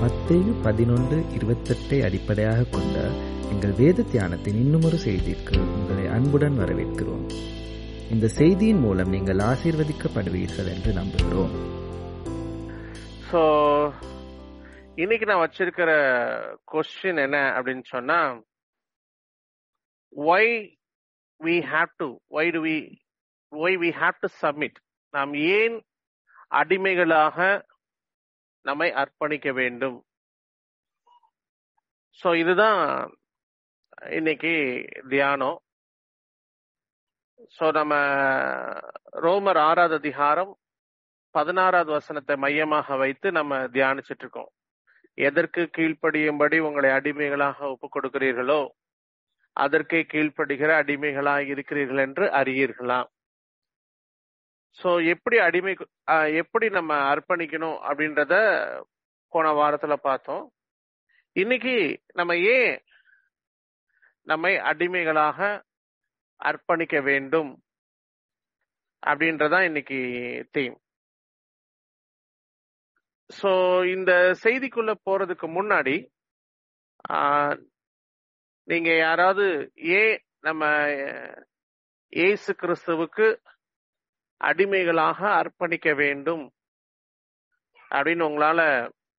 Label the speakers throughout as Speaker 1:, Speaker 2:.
Speaker 1: மத்தேயு பதினொன்று இருபத்தெட்டை அடிப்படையாக கொண்ட எங்கள் வேத தியானத்தின் இன்னுமொரு செய்திக்கு உங்களை அன்புடன் வரவேற்கிறோம். இந்த செய்தியின் மூலம் நீங்கள் ஆசீர்வதிக்கப்படுவீர்கள் என்று நம்புகிறோம்.
Speaker 2: ஸோ இன்னைக்கு நான் வச்சிருக்கிற கொஸ்டின் என்ன அப்படின்னு சொன்னா why we have to why to we why we have to submit நாம் ஏன் அடிமைகளாக நம்மை அர்ப்பணிக்க வேண்டும். ஸோ இதுதான் இன்னைக்கு தியானம். ஸோ நம்ம ரோமர் ஆறாவது அதிகாரம் பதினாறாவது வசனத்தை மையமாக வைத்து நம்ம தியானிச்சிட்டு இருக்கோம் எதற்கு கீழ்ப்படியும்படி உங்களை அடிமைகளாக ஒப்பு கொடுக்கிறீர்களோ அதற்கே கீழ்ப்படுகிற அடிமைகளாக இருக்கிறீர்கள் என்று அறியீர்களாம். சோ எப்படி அடிமை எப்படி நம்ம அர்ப்பணிக்கணும் அப்படின்றத போன வாரத்துல பார்த்தோம். இன்னைக்கு நம்ம ஏன் நம்மை அடிமைகளாக அர்ப்பணிக்க வேண்டும் அப்படின்றதான் இன்னைக்கு தீம் சோ இந்த செய்திக்குள்ள போறதுக்கு முன்னாடி ஆஹ், நீங்க யாராவது ஏன் நம்ம ஏசு இயேசு கிறிஸ்துவுக்கு அடிமைகளாக அர்ப்பணிக்க வேண்டும். அப்படின்னு உங்களால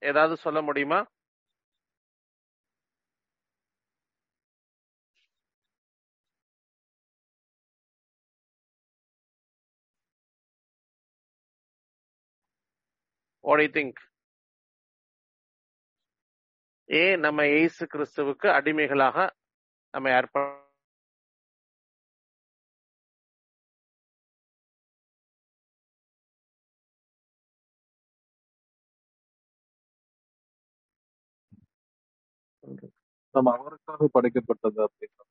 Speaker 2: ஏதாவது சொல்ல முடியுமா? வாட் ஐ திங்க் ஏன் நம்ம இயேசு கிறிஸ்துவுக்கு அடிமைகளாக நம்ம அர்ப்பணம்
Speaker 3: நம்ம அவருக்காக படைக்கப்பட்டது அப்படின்னா.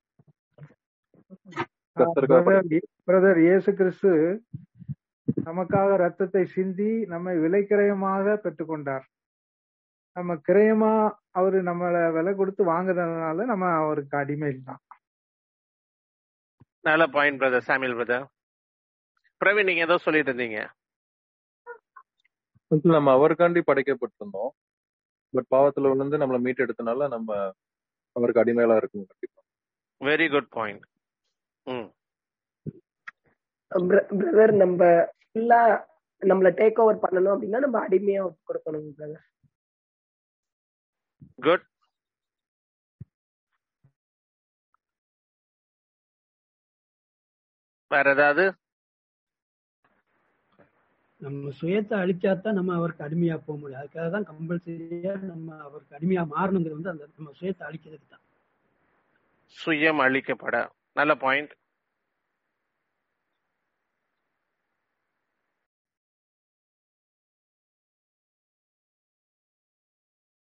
Speaker 4: பிரதர் பிரதர் இயேசு கிறிஸ்து நமக்காக ரத்தத்தை சிந்தி நம்மை விலை கிரயமாக பெற்றுக்கொண்டார். நம்ம கிரயமா அவரு நம்மள விலை கொடுத்து வாங்குறதுனால நம்ம அவருக்கு அடிமை தான்
Speaker 2: நல்ல point brother Samuel brother Praveen நீங்க ஏதோ சொல்லிட்டு இருந்தீங்க.
Speaker 3: வந்து நம்ம அவருக்காண்டி படைக்கப்பட்டிருந்தோம். பட் பாவத்துல விழுந்து நம்மளை மீட்டெடுத்தனால நம்ம அவருக்கு அடிமைகளா இருக்கணும் கண்டிப்பா.
Speaker 2: வெரி குட் பாயிண்ட்
Speaker 5: பிரதர் நம்ம ஃபுல்லா நம்மள டேக் ஓவர் பண்ணணும் அப்படின்னா நம்ம அடிமையா கொடுக்கணும் பிரதர்
Speaker 2: குட் வேற ஏதாவது?
Speaker 6: நம்ம சுயத்தை அழிச்சாதான் நம்ம அவருக்கு அடிமையா போக முடியும். அதுக்காக தான் கம்பல்சரியா நம்ம அவருக்கு அடிமையா மாறணுங்கிறது வந்து அந்த நம்ம சுயத்தை அழிக்கிறதுக்கு தான்.
Speaker 2: சுயம் அளிக்கப்பட நல்ல பாயிண்ட்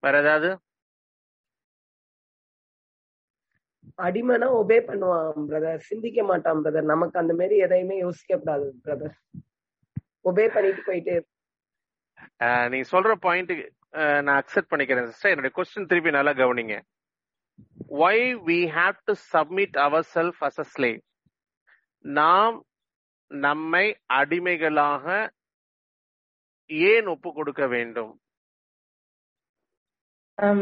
Speaker 2: வேற ஏதாவது?
Speaker 5: அடிமைனா ஒபே பண்ணுவான் பிரதர் சிந்திக்க மாட்டான் பிரதர் நமக்கு அந்த மாதிரி எதையுமே யோசிக்க கூடாது பிரதர் ஒபே பண்ணிட்டு போயிட்டே.
Speaker 2: நீங்க சொல்ற பாயிண்ட் நான் அக்செப்ட் பண்ணிக்கிறேன் சிஸ்டர் என்னுடைய கொஸ்டின் திருப்பி நல்லா கவனிங்க. Why we have to submit our self as a slave நாம் நம்மை அடிமைகளாக ஏன் ஒப்பு கொடுக்க வேண்டும்?
Speaker 7: Um,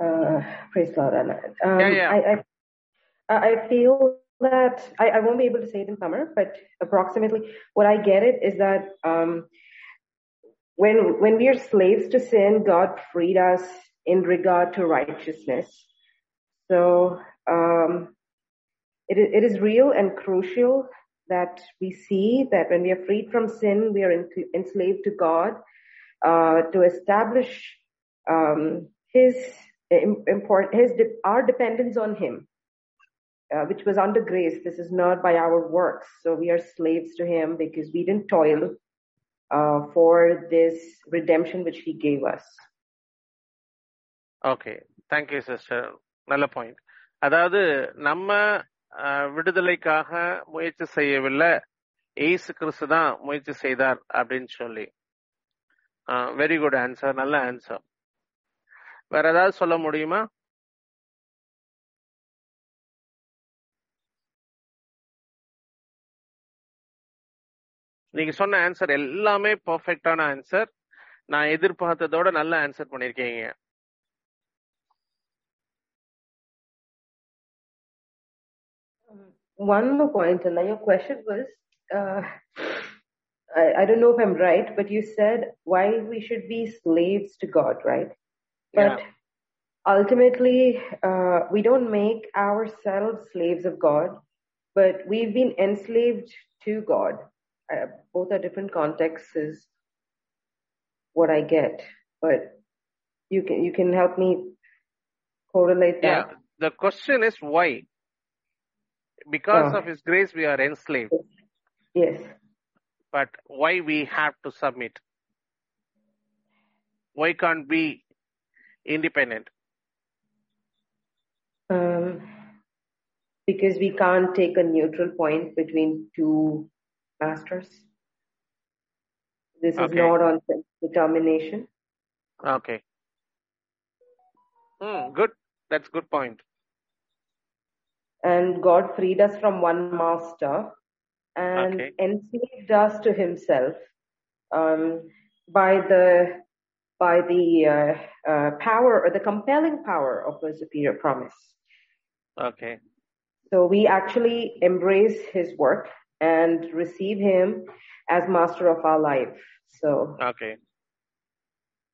Speaker 7: uh, praise Lord. Um,
Speaker 2: Yeah, yeah.
Speaker 7: I, I, I feel that I, I won't be able to say it in summer, but approximately what I get it is that um, when when we are slaves to sin, God freed us in regard to righteousness. So um, it is, it is real and crucial that we see that when we are freed from sin, we are en- enslaved to God uh, to establish um, his im- import his our dependence on him, uh, which was under grace. This is not by our works, so we are slaves to him because we didn't toil uh, for this redemption which he gave us.
Speaker 2: Okay thank you sister நல்ல point அதாவது நம்ம விடுதலைக்காக முயற்சி செய்யவில்லை ஏசு கிறிஸ்து தான் முயற்சி செய்தார் அப்படின்னு சொல்லி வெரி குட் ஆன்சர் நல்ல ஆன்சர் வேற ஏதாவது சொல்ல முடியுமா நீங்க சொன்ன ஆன்சர் எல்லாமே பர்ஃபெக்டான ஆன்சர் நான் எதிர்பார்த்ததோட நல்ல ஆன்சர் பண்ணிருக்கீங்க
Speaker 7: One more point, and your question was, uh, I, I don't know if I'm right, but you said why we should be slaves to God, right? But
Speaker 2: Yeah.
Speaker 7: ultimately, uh, we don't make ourselves slaves of God, but we've been enslaved to God. Uh, both are different contexts, is what I get. But you can you can help me correlate
Speaker 2: Yeah.
Speaker 7: that.
Speaker 2: The question is why? Because
Speaker 7: Oh.
Speaker 2: of His grace, we are enslaved.
Speaker 7: Yes.
Speaker 2: But why we have to submit? Why can't we independent?
Speaker 7: Um, because we can't take a neutral point between two masters. This is
Speaker 2: Okay.
Speaker 7: not on determination.
Speaker 2: Okay. Hmm, good. That's good point.
Speaker 7: And God freed us from one master and
Speaker 2: Okay.
Speaker 7: enslaved us to Himself um, by the by the uh, uh, power or the compelling power of a superior promise.
Speaker 2: Okay.
Speaker 7: So we actually embrace his work and receive him as master of our life. So,
Speaker 2: Okay.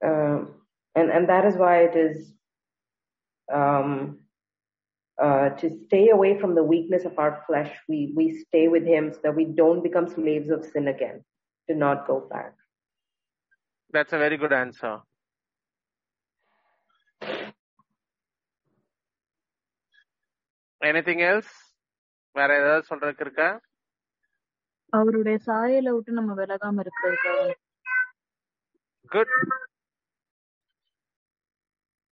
Speaker 7: um, and, and that is why it is, um, uh, to stay away from the weakness of our flesh. We, we stay with him so that we don't become slaves of sin again, to not go back.
Speaker 2: That's a very good answer. Anything else? வேற ஏதாவது சொல்றதுக்கு இருக்கா
Speaker 8: அவருடைய சாயலை விட்டு நம்ம விலகாம இருக்கிறதுக்காக
Speaker 2: good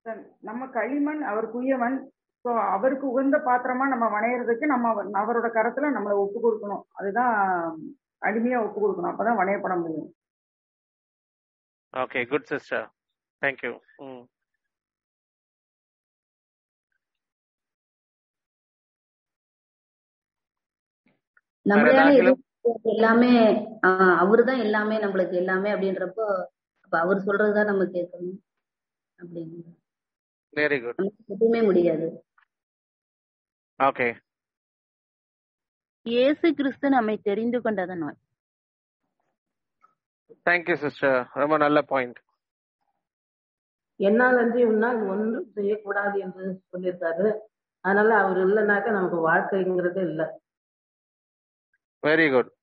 Speaker 9: sir, நம்ம களிமண் அவருக்குரியவன் ஸோ அவருக்கு உகந்த பாத்திரமா நம்ம வணையறதுக்கு நம்ம அவர்- அவரோட கரத்துல நம்மளை ஒப்பு கொடுக்கணும். அதுதான் அடிமையா ஒப்பு கொடுக்கணும். அப்பதான் வணையப்பட முடியும்.
Speaker 2: ஓகே குட் சிஸ்டர் தேங்க்யூ ம்
Speaker 10: நம்மளால எல்லாமே ஆஹ் அவருதான் எல்லாமே நம்மளுக்கு எல்லாமே அப்படின்றப்போ அப்ப அவர் சொல்றதுதான் நம்ம கேட்கணும் அப்படின்னு
Speaker 2: வெரி குட்
Speaker 10: எதுவுமே முடியாது.
Speaker 2: ஓகே
Speaker 8: இயேசு கிறிஸ்து நம்மை தெரிந்து கொண்டதனால்
Speaker 2: தேங்க்யூ சிஸ்டர் ரொம்ப நல்ல பாயிண்ட்
Speaker 11: என்னால் அன்றி உன்னால் ஒன்றும் செய்யக்கூடாது என்று சொல்லியிருக்காரு. அதனால அவர் இல்லைனாக்க நமக்கு வாழ்க்கைங்கிறதே இல்லை.
Speaker 2: வெரி குட்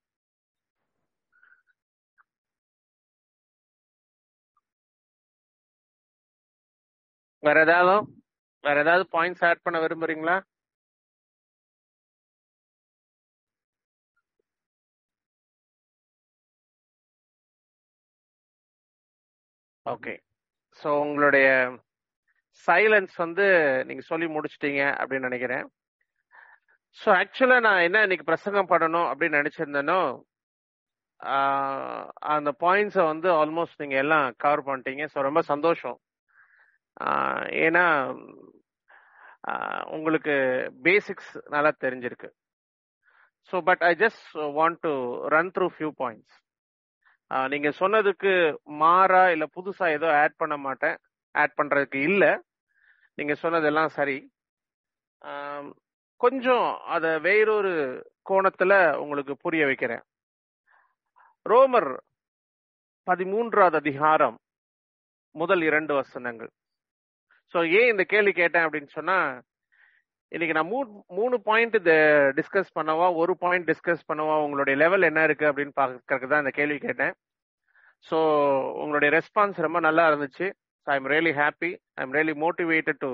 Speaker 2: வேற ஏதாவது வேற ஏதாவது பாயிண்ட்ஸ் ஆட் பண்ண விரும்புறீங்களா? ஓகே ஸோ உங்களுடைய சைலன்ஸ் வந்து நீங்க சொல்லி முடிச்சிட்டீங்க அப்படின்னு நினைக்கிறேன். ஸோ ஆக்சுவலா நான் என்ன இன்னைக்கு பிரசங்கம் பண்ணணும் அப்படின்னு நினைச்சிருந்தேனோ அந்த பாயிண்ட்ஸை வந்து ஆல்மோஸ்ட் நீங்க எல்லாம் கவர் பண்ணிட்டீங்க. ஸோ ரொம்ப சந்தோஷம். ஏன்னா உங்களுக்கு பேசிக்ஸ் நல்லா தெரிஞ்சிருக்கு. So but I just want to run through few points நீங்க சொன்னதுக்கு மாறா இல்ல புதுசா ஏதோ ஆட் பண்ண மாட்டேன். ஆட் பண்றதுக்கு இல்ல. நீங்க சொன்னதெல்லாம் சரி. கொஞ்சம் அத வேறொரு கோணத்துல உங்களுக்கு புரிய வைக்கிறேன். ரோமர் பதிமூன்றாவது அதிகாரம் முதல் இரண்டு வசனங்கள். ஸோ ஏன் இந்த கேள்வி கேட்டேன் அப்படின்னு சொன்னா இன்னைக்கு நான் மூணு மூணு பாயிண்ட் டிஸ்கஸ் பண்ணவா ஒரு பாயிண்ட் டிஸ்கஸ் பண்ணவா உங்களுடைய லெவல் என்ன இருக்கு அப்படின்னு பார்க்கறதுக்கு தான் இந்த கேள்வி கேட்டேன். ஸோ உங்களுடைய ரெஸ்பான்ஸ் ரொம்ப நல்லா இருந்துச்சு. I I'm really happy I am really motivated to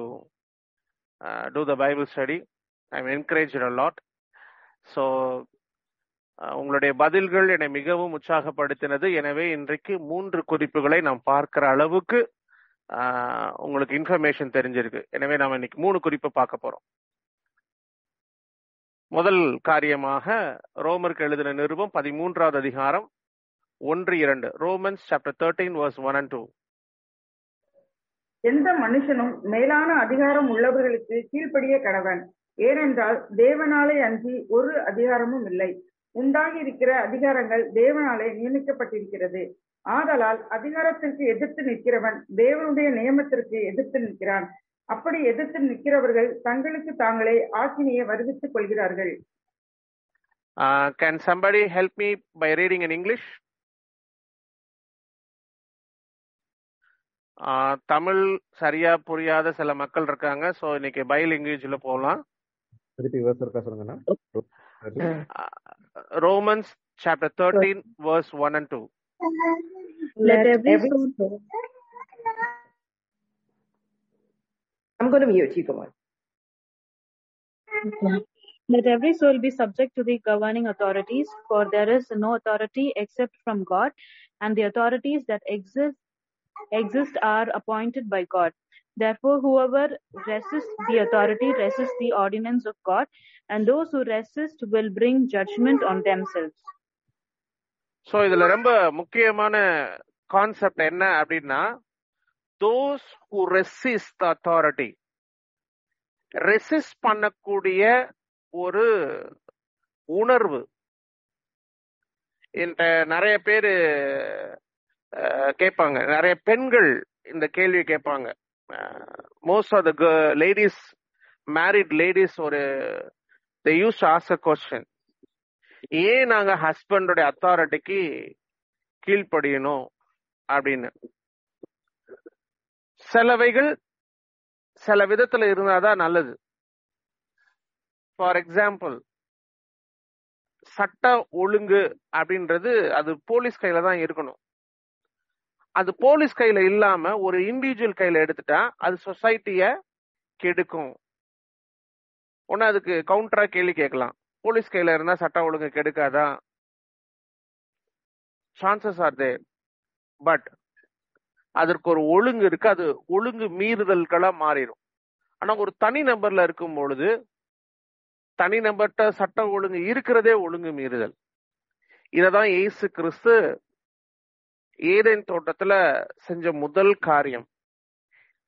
Speaker 2: do the Bible study I am encourage a lot so உங்களுடைய பதில்கள் என்னை மிகவும் உற்சாகப்படுத்தினது. எனவே இன்றைக்கு மூன்று குறிப்புகளை நாம் பார்க்கிற அளவுக்கு உங்களுக்கு இன்ஃபர்மேஷன் தெரிஞ்சிருக்கு. எனவே நாம இன்னைக்கு மூணு குறிப்பை பார்க்க போறோம். முதல் காரியமாக ரோமருக்கு எழுதின நிருபம் பதிமூன்றாவது அதிகாரம் ஒன்று இரண்டு. Romans chapter thirteen verse one and two
Speaker 9: எந்த மனுஷனும் மேலான அதிகாரம் உள்ளவர்களுக்கு கீழ்ப்படிய கடவன். ஏனென்றால் தேவனாலே அன்றி ஒரு அதிகாரமும் இல்லை. உண்டாகி இருக்கிற அதிகாரங்கள் தேவனாலே நியமிக்கப்பட்டிருக்கிறது. ஆதலால் அதிகாரத்திற்கு எதிர்த்து நிற்கிறவன் தேவனுடைய நியமத்திற்கு எதிர்த்து நிற்கிறான். அப்படி எதிர்த்து நிற்கிறவர்கள் தங்களுக்கு தாங்களே ஆக்கினியை வருவித்துக் கொள்கிறார்கள்.
Speaker 2: Can somebody help me by reading in English Tamil சரியா புரியாத சில மக்கள் இருக்காங்க ஸோ இன்னைக்கு பை லாங்குவேஜ்ல போகலாம்
Speaker 12: திருப்பி வேர்ஸ் இருக்கா சொல்லுங்கண்ணா
Speaker 2: Romans chapter thirteen verse one and two
Speaker 8: Let every soul
Speaker 7: I'm going to mute you. Go on.
Speaker 8: Let every soul be subject to the governing authorities, for there is no authority except from God, and the authorities that exist exist are appointed by God. Therefore, whoever resists the authority resists the ordinance of God, and those who resist will bring judgment on themselves.
Speaker 2: So இதுல ரொம்ப முக்கியமான concept என்ன அப்படின்னா those who resist authority resist பண்ணக்கூடிய ஒரு உணர்வு இந்த நிறைய பேர் கேட்பாங்க நிறைய பெண்கள் இந்த கேள்வி கேட்பாங்க most of the ladies married ladies ஒரு they use as a question ஏன் நாங்க ஹஸ்பண்டோட அத்தாரிட்டிக்கு கீழ்ப்படியணும் அப்படின்னு. சிலவைகள் சில விதத்துல இருந்தாதான் நல்லது. ஃபார் எக்ஸாம்பிள் சட்ட ஒழுங்கு அப்படின்றது அது போலீஸ் கையில தான் இருக்கணும். அது போலீஸ் கையில இல்லாம ஒரு இண்டிவிஜுவல் கையில எடுத்துட்டா அது சொசைட்டிய கெடுக்கும். ஒன்னு அதுக்கு கவுண்டரா கேள்வி கேட்கலாம். போலீஸ் கையில இருந்தா சட்டம் ஒழுங்கு கெடுக்காதா? சான்சஸ் ஆர் தே பட் அதற்கு ஒரு ஒழுங்கு இருக்கு. அது ஒழுங்கு மீறுதல்களா மாறிடும். ஆனா ஒரு தனி நபர்ல இருக்கும் பொழுது தனி நபர்கிட்ட சட்டம் ஒழுங்கு இருக்கிறதே ஒழுங்கு மீறுதல். இததான் இயேசு கிறிஸ்து ஏதேன் தோட்டத்துல செஞ்ச முதல் காரியம்.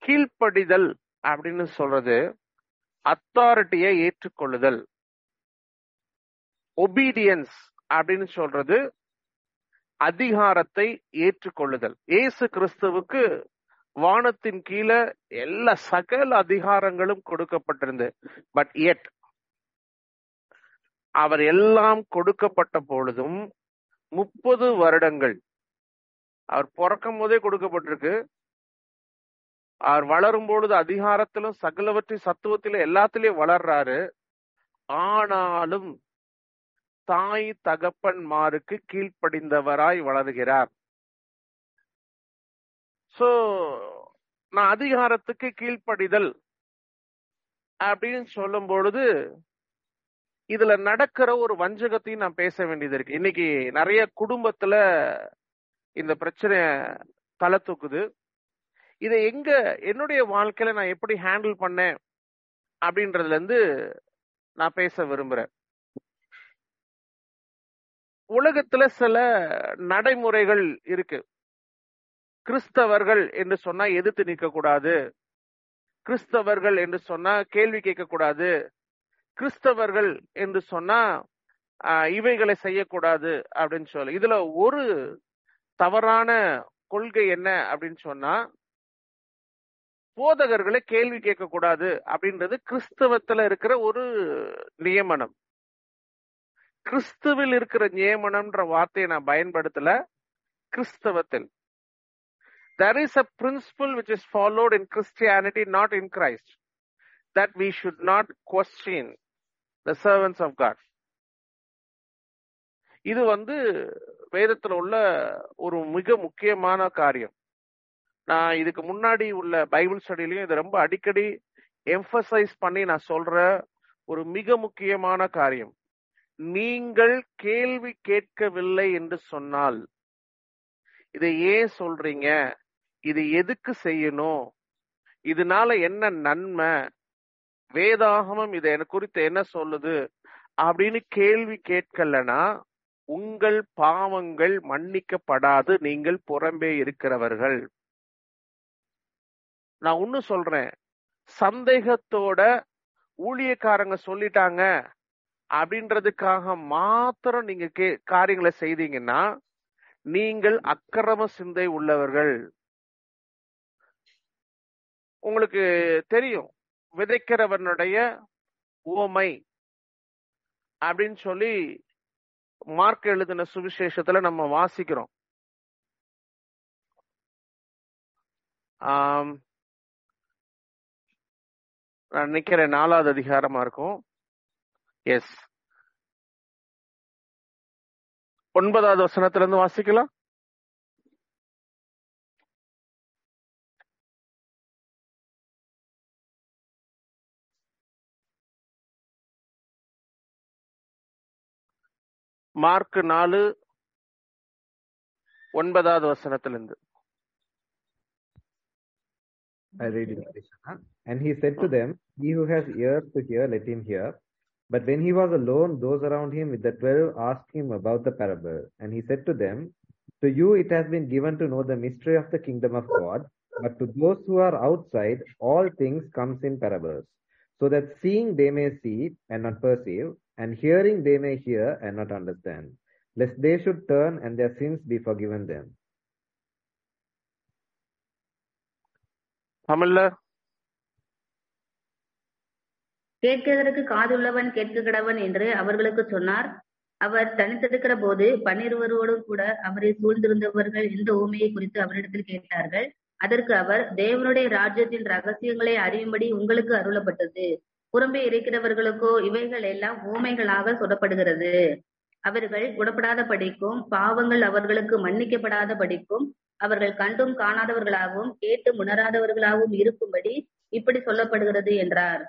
Speaker 2: கீழ்ப்படிதல் அப்படின்னு சொல்றது அத்தாரிட்டியை ஏற்றுக்கொள்ளுதல். ஒபீடியன்ஸ் அப்படின்னு சொல்றது அதிகாரத்தை ஏற்றுக்கொள்ளுதல். இயேசு கிறிஸ்துவுக்கு வானத்தின் கீழே எல்லா சகல அதிகாரங்களும் கொடுக்கப்பட்டிருந்து பட் எட் அவர் எல்லாம் கொடுக்கப்பட்ட பொழுதும் முப்பது வருடங்கள் அவர் பிறக்கும் போதே கொடுக்கப்பட்டிருக்கு. அவர் வளரும் பொழுது அதிகாரத்திலும் சகலவற்றின் சத்துவத்திலும் எல்லாத்திலயும் வளர்றாரு. ஆனாலும் தாய் தகப்பன்மாருக்கு கீழ்ப்படிந்தவராய் வளர்கிறார். சோ நான் அதிகாரத்துக்கு கீழ்ப்படிதல் அப்படின்னு சொல்லும் பொழுது இதுல நடக்கிற ஒரு வஞ்சகத்தையும் நான் பேச வேண்டியது இருக்கு. இன்னைக்கு நிறைய குடும்பத்துல இந்த பிரச்சனைய தலை தூக்குது. இதை எங்க என்னுடைய வாழ்க்கையில நான் எப்படி ஹேண்டில் பண்ணேன் அப்படின்றதுல இருந்து நான் பேச விரும்புறேன். உலகத்துல சில நடைமுறைகள் இருக்கு. கிறிஸ்தவர்கள் என்று சொன்னா எதிர்த்து நிற்க கூடாது கிறிஸ்தவர்கள் என்று சொன்னா கேள்வி கேட்க கூடாது கிறிஸ்தவர்கள் என்று சொன்னா இவைகளை செய்யக்கூடாது அப்படின்னு சொல்லு. இதுல ஒரு தவறான கொள்கை என்ன அப்படின்னு சொன்னா போதகர்களை கேள்வி கேட்கக்கூடாது அப்படின்றது கிறிஸ்தவத்துல இருக்கிற ஒரு நியமனம் கிறிஸ்துவில் இருக்கிற நியமனம்ன்ற வார்த்தையை நான் பயன்படுத்தல கிறிஸ்தவத்தில் there is a principle which is followed in Christianity, not in Christ, that we should not question the servants of God. இது வந்து வேதத்துல உள்ள ஒரு மிக முக்கியமான காரியம். நான் இதுக்கு முன்னாடி உள்ள பைபிள் ஸ்டடிலையும் இதை ரொம்ப அடிக்கடி எம்பசைஸ் பண்ணி நான் சொல்ற ஒரு மிக முக்கியமான காரியம். நீங்கள் கேள்வி கேட்கவில்லை என்று சொன்னால் இதை ஏன் சொல்றீங்க? இது எதுக்கு செய்யணும்? இதனால என்ன நன்மை? வேதாகமம் இதை எனக்கு குறித்து என்ன சொல்லுது? அப்படின்னு கேள்வி கேட்கலனா உங்கள் பாவங்கள் மன்னிக்கப்படாது நீங்கள் புறம்பே இருக்கிறவர்கள். நான் ஒன்னு சொல்றேன். சந்தேகத்தோட ஊழியக்காரங்க சொல்லிட்டாங்க அப்படின்றதுக்காக மாத்திரம் நீங்க கே காரியங்களை செய்தீங்கன்னா நீங்கள் அக்கிரம சிந்தை உள்ளவர்கள். உங்களுக்கு தெரியும் விதைக்கிறவனுடைய உவமை அப்படின்னு சொல்லி மார்க் எழுதின சுவிசேஷத்துல நம்ம வாசிக்கிறோம். நான் நிக்கிறேன் நாலாவது அதிகாரமா இருக்கும். எஸ் ஒன்பதாவது வசனத்துல இருந்து வாசிக்கலாம். மார்க் நாலு ஒன்பதாவது வசனத்திலிருந்து
Speaker 12: I read in English. huh? And he said to them, He who has ears to hear, let him hear. But when he was alone, those around him with the twelve asked him about the parable. And he said to them, To you it has been given to know the mystery of the kingdom of God, but to those who are outside, all things comes in parables, so that seeing they may see and not perceive, and hearing they may hear and not understand, lest they should turn and their sins be forgiven them.
Speaker 2: தமிழ்ல?
Speaker 10: கேட்கிறதற்கு காதுள்ளவன் கேட்க கடவன் என்று அவர்களுக்கு சொன்னார். அவர் தனித்திருக்கிற போது பன்னிருவரோடு கூட அவரை சூழ்ந்திருந்தவர்கள் இந்த ஊமையை குறித்து அவரிடத்தில் கேட்டார்கள். அதற்கு அவர் தேவனுடைய ராஜ்யத்தின் ரகசியங்களை அறியும்படி உங்களுக்கு அருளப்பட்டது. புறம்பே இருக்கிறவர்களுக்கோ இவைகள் எல்லாம் ஊமைகளாக சொல்லப்படுகிறது. அவர்கள் குணப்படாத படிக்கும் பாவங்கள் அவர்களுக்கு மன்னிக்கப்படாத படிக்கும் அவர்கள் கண்டும் காணாதவர்களாகவும் கேட்டு உணராதவர்களாகவும் இருக்கும்படி இப்படி சொல்லப்படுகிறது என்றார்.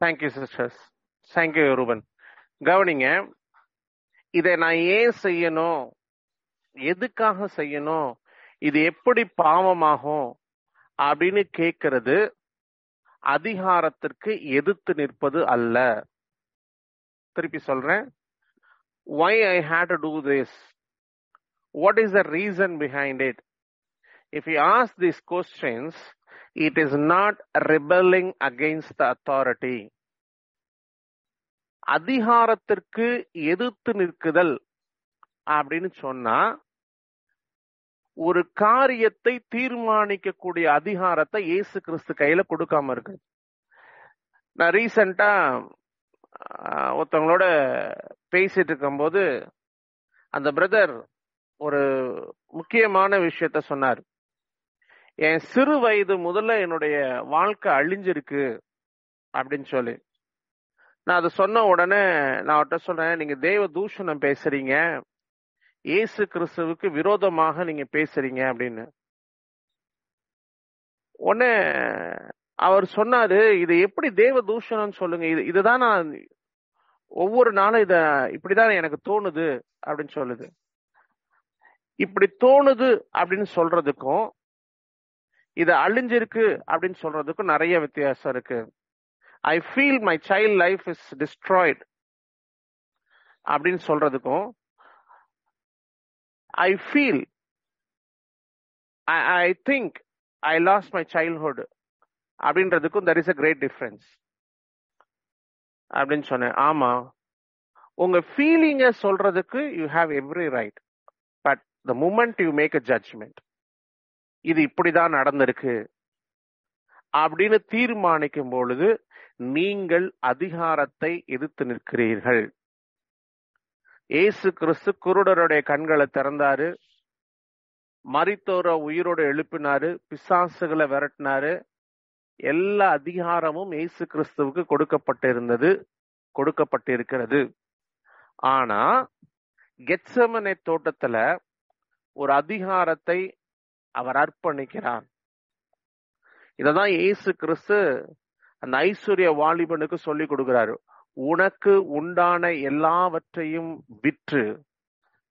Speaker 2: தேங்க்யூ சிஸ்டர்ஸ் தேங்க்யூ ரூபன் கவனிங்க இதை நான் ஏன் செய்யணும்? எதுக்காக செய்யணும்? இது எப்படி பாவமாகும்? அப்படின்னு கேட்கறது அதிகாரத்திற்கு எதிர்த்து நிற்பது அல்ல திருப்பி சொல்றேன் why I hate to do this what is the reason behind it if you ask this questions it is not rebelling against the authority. அதிகாரத்திற்கு எதிர்த்து நிற்குதல் அப்படின்னு சொன்னா ஒரு காரியத்தை தீர்மானிக்கக்கூடிய அதிகாரத்தை இயேசு கிறிஸ்து கையில கொடுக்காம இருக்கு நான் ரீசண்டா ஒருத்தவங்களோட பேசிட்டு இருக்கும்போது அந்த பிரதர் ஒரு முக்கியமான விஷயத்த சொன்னார். என் சிறு வயது முதல்ல என்னுடைய வாழ்க்கை அழிஞ்சிருக்கு அப்படின்னு சொல்லி. நான் அதை சொன்ன உடனே நான் அவர்கிட்ட சொல்றேன் நீங்க தேவ தூஷணம் பேசுறீங்க இயேசு கிறிஸ்துவுக்கு விரோதமாக நீங்க பேசுறீங்க அப்படின்னு. உடனே அவர் சொன்னாரு இது எப்படி தேவ தூஷணம் சொல்லுங்க. இது இதுதான் நான் ஒவ்வொரு நாளும் இத இப்படிதான் எனக்கு தோணுது அப்படின்னு சொல்லுது. இப்படி தோணுது அப்படின்னு சொல்றதுக்கும் இது அழிஞ்சிருக்கு அப்படின்னு சொல்றதுக்கும் நிறைய வித்தியாசம் இருக்கு. I feel my child life is destroyed அப்படின்னு சொல்றதுக்கும் I feel I think I lost my childhood அப்படின்றதுக்கும் there is a great difference அப்படின்னு சொன்னேன். ஆமா. உங்க ஃபீலிங்க சொல்றதுக்கு you have every right but the moment you make a judgement இது இப்படிதான் நடந்திருக்கு அப்படின்னு தீர்மானிக்கும் பொழுது நீங்கள் அதிகாரத்தை எதிர்த்து நிற்கிறீர்கள். இயேசு கிறிஸ்து குருடருடைய கண்களை திறந்தாரு. மறித்தோர உயிரோடு எழுப்பினாரு. பிசாசுகளை விரட்டினாரு. எல்லா அதிகாரமும் இயேசு கிறிஸ்துவுக்கு கொடுக்கப்பட்டிருந்தது கொடுக்கப்பட்டிருக்கிறது. ஆனா கெட்சமனை தோட்டத்துல ஒரு அதிகாரத்தை அவர் அர்ப்பணிக்கிறார். இததான் இயேசு கிறிஸ்து அந்த ஐஸ்வர்ய வாலிபனுக்கு சொல்லி கொடுக்கிறாரு. உனக்கு உண்டான எல்லாவற்றையும் விற்று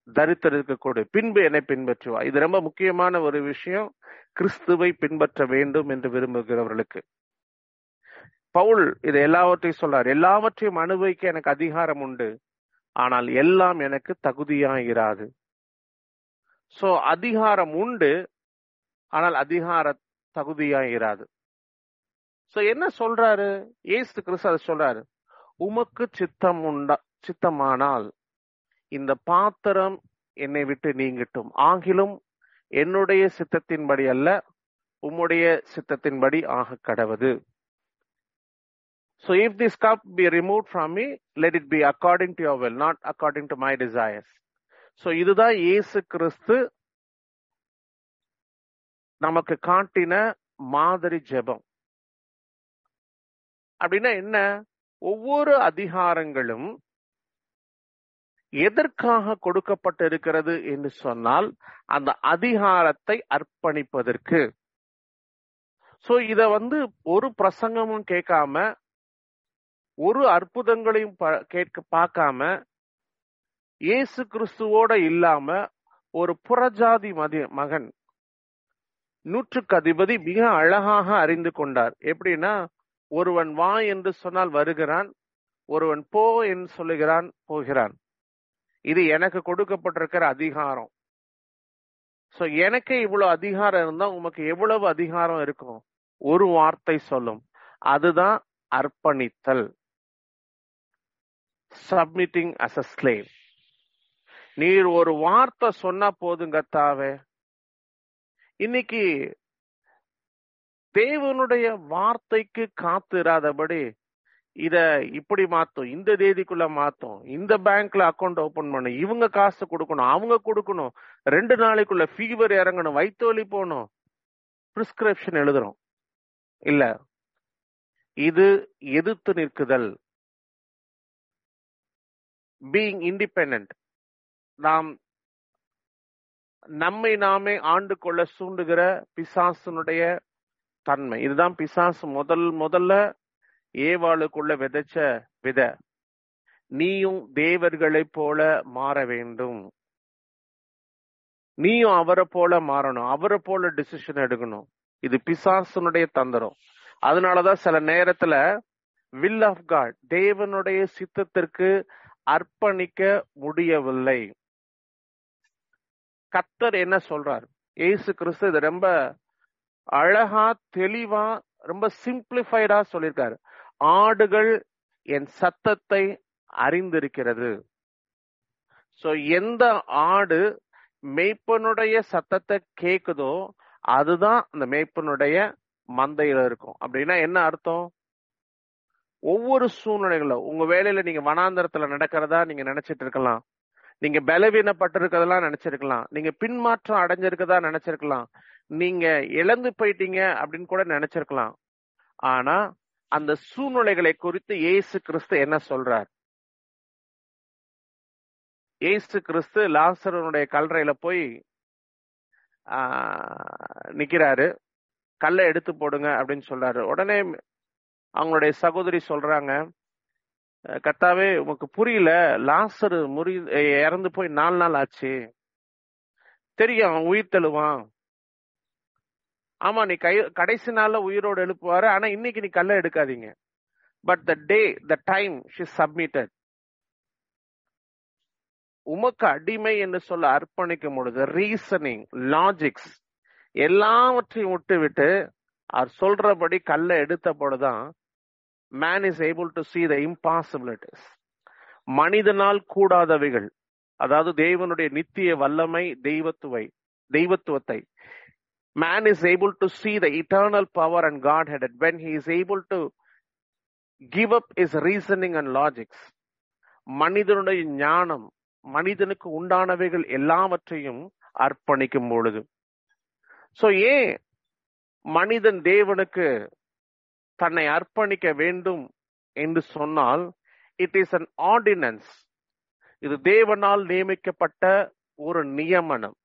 Speaker 2: தரித்திருக்க கொடு பின்பு என்னை பின்பற்றுவா. இது ரொம்ப முக்கியமான ஒரு விஷயம். கிறிஸ்துவை பின்பற்ற வேண்டும் என்று விரும்புகிறவர்களுக்கு. பவுல் இது எல்லாவற்றையும் சொல்றார். எல்லாவற்றையும் அனுபவிக்க எனக்கு அதிகாரம் உண்டு. ஆனால் எல்லாம் எனக்கு தகுதியாகிறாது சோ அதிகாரம் உண்டு. ஆனால் அதிகார தகுதியாகிறாது சோ என்ன சொல்றாரு? ஏசு கிறிஸ்து அதை சொல்றாரு. உமக்கு சித்தம் உண்டா சித்தமானால் இந்த பாத்திரம் என்னை விட்டு நீங்கட்டும். ஆகிலும் என்னுடைய சித்தத்தின்படி அல்ல உம்முடைய சித்தத்தின்படி ஆக கடவது. So if this cup be removed from me, let it be according to your will, not according to my desires. So இதுதான் இயேசு கிறிஸ்து நமக்கு காட்டின மாதிரி ஜெபம். அப்படின்னா என்ன? ஒவ்வொரு அதிகாரங்களும் எதற்காக கொடுக்கப்பட்டிருக்கிறது என்று சொன்னால் அந்த அதிகாரத்தை அர்ப்பணிப்பதற்கு. சோ இத வந்து ஒரு பிரசங்கமும் கேட்காம ஒரு அற்புதங்களையும் ப- கேட்க பார்க்காம இயேசு கிறிஸ்துவோட இல்லாம ஒரு புறஜாதி மதி மகன் நூற்றுக்கு அதிபதி மிக அழகாக அறிந்து கொண்டார். எப்படின்னா ஒருவன் வா என்று சொன்னால் வருகிறான் ஒருவன் போ என்று சொல்லுகிறான் போகிறான். இது எனக்கு கொடுக்கப்பட்டிருக்கிற அதிகாரம். சோ எனக்கு இவ்வளவு அதிகாரம் இருந்தா உமக்கு எவ்வளவு அதிகாரம் இருக்கும்? ஒரு வார்த்தை சொல்லும். அதுதான் அர்ப்பணித்தல். சப்மிட்டிங் அஸ் அ ஸ்லேவ் நீர் ஒரு வார்த்தை சொன்னா போதுங்க தாவே. இன்னைக்கு தேவனுடைய வார்த்தைக்கு காத்திராதபடி இத இப்படி மாத்தும் இந்த தேதிக்குள்ள மாத்தும் இந்த பேங்க்ல அக்கௌண்ட் ஓபன் பண்ணும் இவங்க காசு கொடுக்கணும் அவங்க கொடுக்கணும் ரெண்டு நாளைக்குள்ள ஃபீவர் இறங்கணும் வயிற்று போகணும். பிரிஸ்கிரிப்ஷன் எழுதுறோம். இல்ல. இது எதிர்த்து நிற்குதல். பீயிங் இண்டிபெண்ட் நாம் நம்மை நாமே ஆண்டு கொள்ள சூண்டுகிற பிசாசனுடைய தன்மை. இதுதான் பிசாசு. முதல் முதல்ல ஏவாளுக்குள்ள விதைச்ச வித. நீயும் தேவர்களைப் போல மாற வேண்டும். நீயும் அவரை போல மாறணும். அவரை போல டிசிஷன் எடுக்கணும். இது பிசாசனுடைய தந்திரம். அதனாலதான் சில நேரத்துல வில் ஆஃப் காட் தேவனுடைய சித்தத்திற்கு அர்ப்பணிக்க முடியவில்லை. கத்தர் என்ன சொல்றார்? ஏசு கிறிஸ்து இது ரொம்ப அழகா தெளிவா ரொம்ப சிம்பிளிஃபைடா சொல்லியிருக்காரு. ஆடுகள் என் சத்தத்தை அறிந்திருக்கிறது. சோ எந்த ஆடு மேய்ப்பனுடைய சத்தத்தை கேக்குதோ அதுதான் அந்த மேய்ப்பனுடைய மந்தையில இருக்கும். அப்படின்னா என்ன அர்த்தம்? ஒவ்வொரு சூழ்நிலைகளும் உங்க வேலையில நீங்க வனாந்தரத்துல நடக்கிறதா நீங்க நினைச்சிட்டு இருக்கலாம். நீங்க பலவீனப்பட்டிருக்கிறதெல்லாம் நினைச்சிருக்கலாம். நீங்க பின்மாற்றம் அடைஞ்சிருக்கதா நினைச்சிருக்கலாம். நீங்க இழந்து போயிட்டீங்க அப்படின்னு கூட நினைச்சிருக்கலாம். ஆனா அந்த சூழ்நிலைகளை குறித்து இயேசு கிறிஸ்து என்ன சொல்றார்? இயேசு கிறிஸ்து லாசரனுடைய கல்லறையில போய் நிக்கிறாரு. கல்லை எடுத்து போடுங்க அப்படின்னு சொல்றாரு. உடனே அவங்களுடைய சகோதரி சொல்றாங்க கத்தாவே உமக்கு புரியல. லாசரு முறி இறந்து போய் நாலு நாள் ஆச்சு. தெரியும் அவன் உயிர் தெழுவான். ஆமா நீ கை கடைசி நாள்ல உயிரோடு எழுப்புவாரு ஆனா இன்னைக்கு நீ கல்லை எடுக்காதீங்க. But the day the time she submitted உமக்கு அடிமை என்று சொல்ல அர்ப்பணிக்கும் பொழுது ரீசனிங் லாஜிக்ஸ் எல்லாவற்றையும் விட்டு விட்டு அவர் சொல்றபடி கல்லை எடுத்த பொழுதுதான் man is able to see the impossibilities மனிதனால் கூடாதவைகள் அதாவது தேவனுடைய நித்திய வல்லமை தெய்வத்துவை தெய்வத்துவத்தை man is able to see the eternal power and godhead. When he is able to give up his reasoning and logics மனிதனுடைய ஞானம் மனிதனுக்கு உண்டானவைகள் எல்லாவற்றையும் அர்ப்பணிக்கும் பொழுது. சோ ஏன் மனிதன் தேவனுக்கு தன்னை அர்ப்பணிக்க வேண்டும் என்று சொன்னால் இட் இஸ் அன் ஆர்டினன்ஸ் இது தேவனால் நியமிக்கப்பட்ட ஒரு நியமனம்.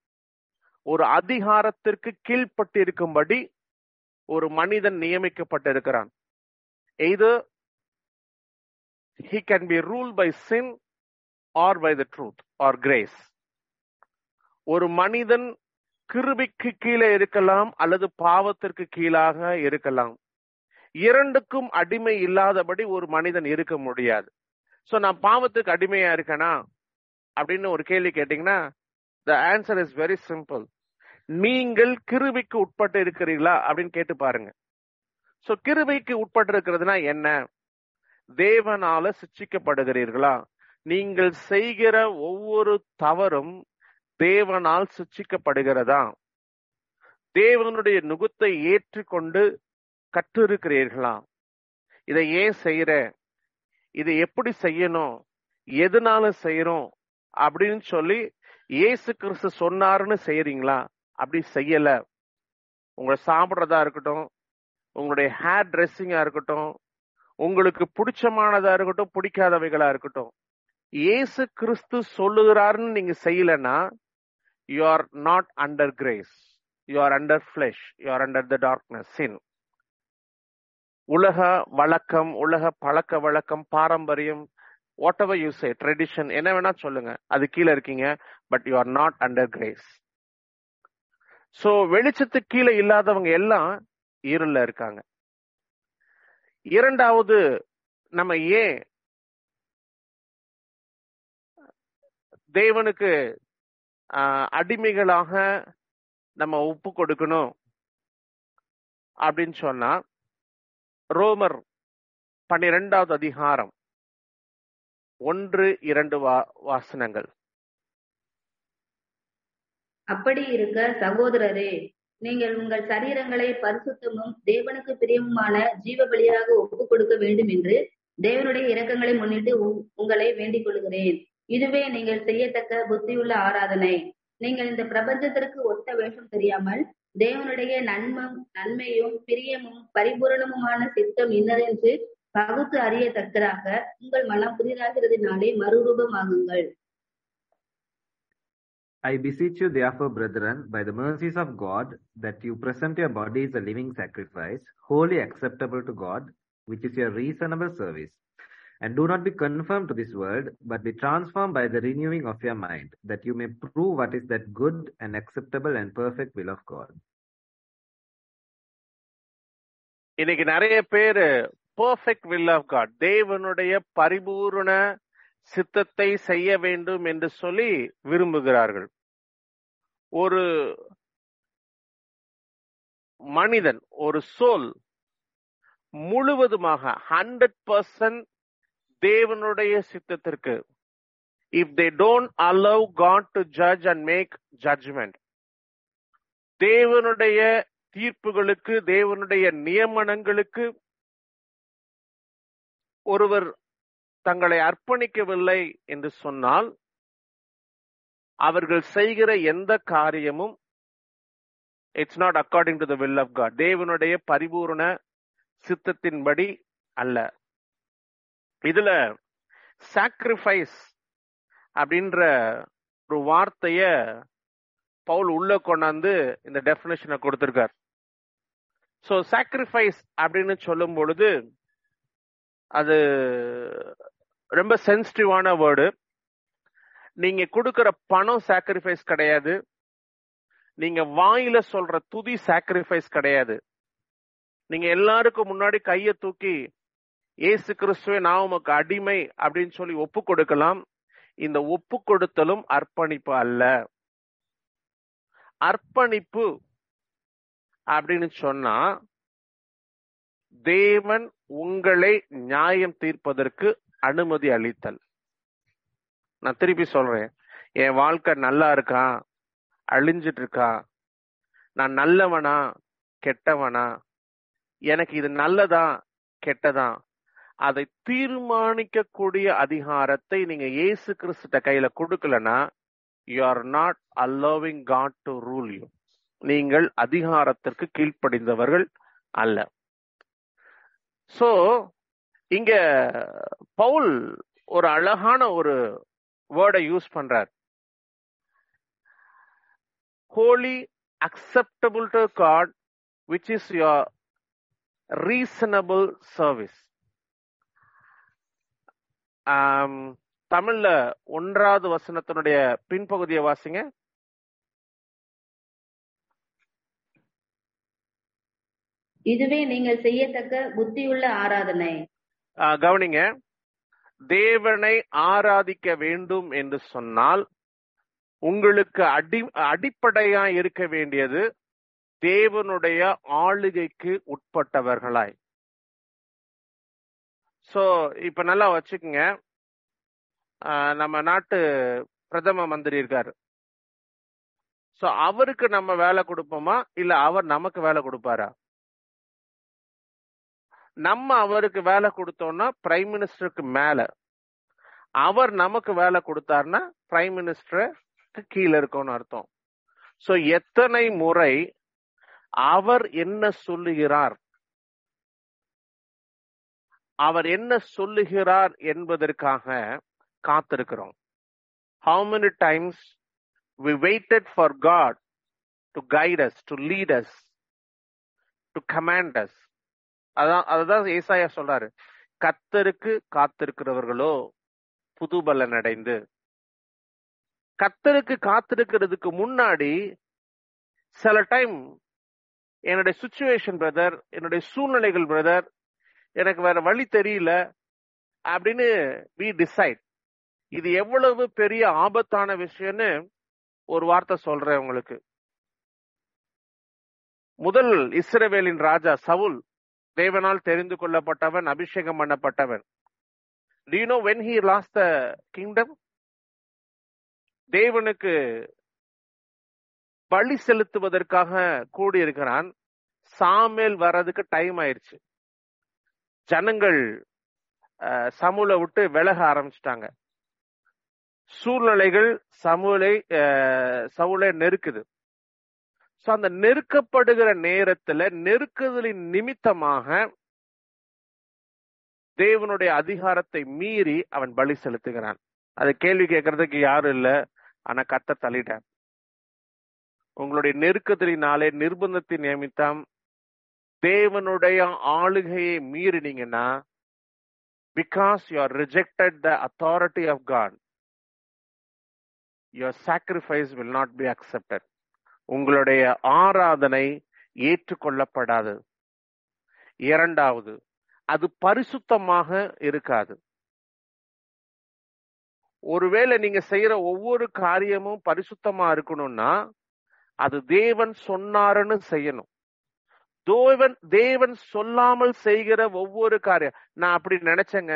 Speaker 2: ஒரு அதிகாரத்திற்கு கீழ்ப்பட்டிருக்கும்படி ஒரு மனிதன் நியமிக்கப்பட்டிருக்கிறான். இது he can be ruled by sin or by the truth or grace. ஒரு மனிதன் கிருபிக்கு கீழே இருக்கலாம் அல்லது பாவத்திற்கு கீழாக இருக்கலாம். இரண்டுக்கும் அடிமை இல்லாதபடி ஒரு மனிதன் இருக்க முடியாது. ஸோ நான் பாவத்துக்கு அடிமையா இருக்கேனா? அப்படின்னு ஒரு கேள்வி கேட்டீங்கன்னா the answer is very simple நீங்கள் கிருபிக்கு உட்பட்டு இருக்கிறீர்களா அப்படின்னு கேட்டு பாருங்க. சோ கிருவிக்கு உட்பட்டு இருக்கிறதுனா என்ன? தேவனால சிட்சிக்கப்படுகிறீர்களா நீங்கள் செய்கிற ஒவ்வொரு தவறும் தேவனால் சிட்சிக்கப்படுகிறதா தேவனுடைய நுகத்தை ஏற்றுக்கொண்டு கற்றிருக்கிறீர்களா? இதை ஏன் செய்யற? இதை எப்படி செய்யணும்? எதனால செய்யறோம்? அப்படின்னு சொல்லி இயேசு கிறிஸ்து சொன்னாருன்னு செய்யறீங்களா? அப்படி செய்யல. உங்களை சாப்பிட்றதா இருக்கட்டும் உங்களுடைய ஹேர் ட்ரெஸ்ஸிங்கா இருக்கட்டும் உங்களுக்கு பிடிச்சமானதா இருக்கட்டும் பிடிக்காதவைகளா இருக்கட்டும். ஏசு கிறிஸ்து சொல்லுகிறாருன்னு நீங்க செய்யலன்னா you are not under grace you are under flesh you are under the darkness sin உலக வழக்கம் உலக பழக்க வழக்கம் பாரம்பரியம் whatever you say tradition என்ன வேணா சொல்லுங்க. அது கீழே இருக்கீங்க but you are not under grace so வெளிச்சத்துக்கு கீழே இல்லாதவங்க எல்லாம் இருள இருக்காங்க. இரண்டாவது நம்ம ஏன் தேவனுக்கு ஆஹ், அடிமைகளாக நம்ம ஒப்பு கொடுக்கணும்? அப்படின்னு சொன்னா ரோமர் பன்னிரெண்டாவது அதிகாரம் ஒன்று இரண்டு வா வாசனங்கள்.
Speaker 10: அப்படி இருக்க சகோதரரே நீங்கள் உங்கள் சரீரங்களை பரிசுத்தமும் தேவனுக்கு பிரியமுமான ஜீவ பலியாக ஒப்பு கொடுக்க வேண்டும் என்று தேவனுடைய இரக்கங்களை முன்னிட்டு உங்களை வேண்டிக் கொள்கிறேன் இதுவே நீங்கள் செய்யத்தக்க புத்தியுள்ள ஆராதனை. நீங்கள் இந்த பிரபஞ்சத்திற்கு ஒத்த வேஷம் தெரியாமல் தேவனுடைய நன்மம் நன்மையும் பிரியமும் பரிபூரணமுமான சித்தம் இன்னதென்று பகுத்து அறியத்தக்கதாக உங்கள் மனம் புதிதாகிறதுனாலே மறுரூபமாகுங்கள்.
Speaker 12: I beseech you, therefore, brethren, by the mercies of God, that you present your bodies a living sacrifice, wholly acceptable to God, which is your reasonable service. And do not be conformed to this world, but be transformed by the renewing of your mind, that you may prove what is that good and acceptable and perfect will of God.
Speaker 2: இன்னைக்கு நிறைய பேரு perfect will of God தேவனுடைய பரிபூரண சித்தத்தை செய்ய வேண்டும் என்று சொல்லி விரும்புகிறார்கள். ஒரு மனிதன் ஒரு சோல் முழுவதுமாக ஹண்ட்ரட் பர்சன்ட் தேவனுடைய சித்தத்திற்கு if they don't allow God to judge and make judgement தேவனுடைய தீர்ப்புகளுக்கு தேவனுடைய நியமனங்களுக்கு ஒருவர் தங்களை அர்ப்பணிக்கவில்லை என்று சொன்னால் அவர்கள் செய்கிற எந்த காரியமும் it's not according to the will of God தேவனுடைய பரிபூரண சித்தத்தின்படி அல்ல. இதுல சாக்ரிஃபைஸ் அப்படின்ற ஒரு வார்த்தைய பவுல் உள்ள கொண்டாந்து இந்த டெபினேஷனை கொடுத்திருக்கார். ஸோ சாக்ரிஃபைஸ் அப்படின்னு சொல்லும் பொழுது அது ரொம்ப சென்சிட்டிவான வேர்டு நீங்க கொடுக்கற பணம் சாக்ரிஃபைஸ் கிடையாது. நீங்க வாயில சொல்ற துதி சாக்ரிஃபைஸ் கிடையாது. நீங்க எல்லாருக்கும் முன்னாடி கைய தூக்கி ஏசு கிறிஸ்துவே நான் உமக்கு அடிமை அப்படின்னு சொல்லி ஒப்பு கொடுக்கலாம். இந்த ஒப்பு கொடுத்தலும் அர்ப்பணிப்பு அல்ல. அர்ப்பணிப்பு அப்படின்னு சொன்னா தேவன் உங்களை நியாயம் தீர்ப்பதற்கு அனுமதி அளித்தல். நான் திருப்பி சொல்றேன். என் வாழ்க்கை நல்லா இருக்கா? அழிஞ்சிட்டு இருக்கா நான் நல்லவனா? கெட்டவனா? எனக்கு இது நல்லதா? கெட்டதா? அதை தீர்மானிக்கக்கூடிய அதிகாரத்தை நீங்க இயேசு கிறிஸ்துட்ட கையில கொடுக்கலனா you are not allowing God to rule you நீங்கள் அதிகாரத்திற்கு கீழ்ப்படிந்தவர்கள் அல்ல. சோ இங்க பவுல் ஒரு அழகான ஒரு வேர்டை யூஸ் பண்றார். Holy acceptable to God which is your reasonable service தமிழ்ல ஒன்றாவது வசனத்தினுடைய பின்பகுதியை வாசிங்க.
Speaker 10: இதுவே நீங்கள் செய்யத்தக்க புத்தியுள்ள ஆராதனை.
Speaker 2: கவனிங்க. தேவனை ஆராதிக்க வேண்டும் என்று சொன்னால் உங்களுக்கு அடி அடிப்படையா இருக்க வேண்டியது தேவனுடைய ஆளுகைக்கு உட்பட்டவர்களாய். சோ இப்ப நல்லா வச்சுக்கோங்க. நம்ம நாட்டு பிரதம மந்திரி இருக்காரு. சோ அவருக்கு நம்ம வேலை கொடுப்போமா? இல்ல அவர் நமக்கு வேலை கொடுப்பாரா? நம்ம அவருக்கு வேலை கொடுத்தோம்னா பிரைம் மினிஸ்டருக்கு மேல. அவர் நமக்கு வேலை கொடுத்தாருன்னா பிரைம் மினிஸ்டருக்கு கீழே இருக்கும்னு அர்த்தம். சோ எத்தனை முறை அவர் என்ன சொல்லுகிறார்? அவர் என்ன சொல்லுகிறார் என்பதற்காக காத்திருக்கிறோம். How many times we waited for God to guide us to lead us to command us அதான் அதுதான் ஏசாயா சொல்றாரு. கத்தருக்கு காத்திருக்கிறவர்களோ புதுபலன் அடைந்து கத்தருக்கு காத்திருக்கிறதுக்கு முன்னாடி சில டைம் என்னுடைய சுச்சுவேஷன் பிரதர் என்னுடைய சூழ்நிலைகள் பிரதர் எனக்கு வேற வழி தெரியல அப்படின்னு வி டிசைட் இது எவ்வளவு பெரிய ஆபத்தான விஷயம்னு ஒரு வார்த்தை சொல்றேன் உங்களுக்கு. முதல் இஸ்ரவேலின் ராஜா சவுல் தேவனால் தெரிந்து கொள்ளப்பட்டவன் அபிஷேகம் பண்ணப்பட்டவன். Do know when when lost the kingdom தேவனுக்கு பலி செலுத்துவதற்காக கூடியிருக்கிறான். சாமேல் வர்றதுக்கு டைம் ஆயிருச்சு. ஜனங்கள் சமூலை விட்டு விலக ஆரம்பிச்சிட்டாங்க. சூழ்நிலைகள் சமூலை சவுளை நெருக்குது. ஸோ அந்த நெருக்கப்படுகிற நேரத்துல நெருக்குதலின் நிமித்தமாக தேவனுடைய அதிகாரத்தை மீறி அவன் பலி செலுத்துகிறான். அது கேள்வி கேட்கறதுக்கு யாரும் இல்ல ஆனா கத்த தள்ளிட்டான் உங்களுடைய நெருக்கத்தினாலே நிர்பந்தத்தின் நியமித்தம். தேவனுடைய ஆளுகையை மீறினீங்கன்னா because you are rejected the authority of God your sacrifice will not be accepted உங்களுடைய ஆராதனை ஏற்றுக்கொள்ளப்படாது. இரண்டாவது அது பரிசுத்தமாக இருக்காது. ஒருவேளை நீங்க செய்யற ஒவ்வொரு காரியமும் பரிசுத்தமா இருக்கணும்னா அது தேவன் சொன்னாருன்னு செய்யணும். தேவன் தேவன் சொல்லாமல் செய்கிற ஒவ்வொரு காரியம். நான் அப்படி நினைச்சேங்க.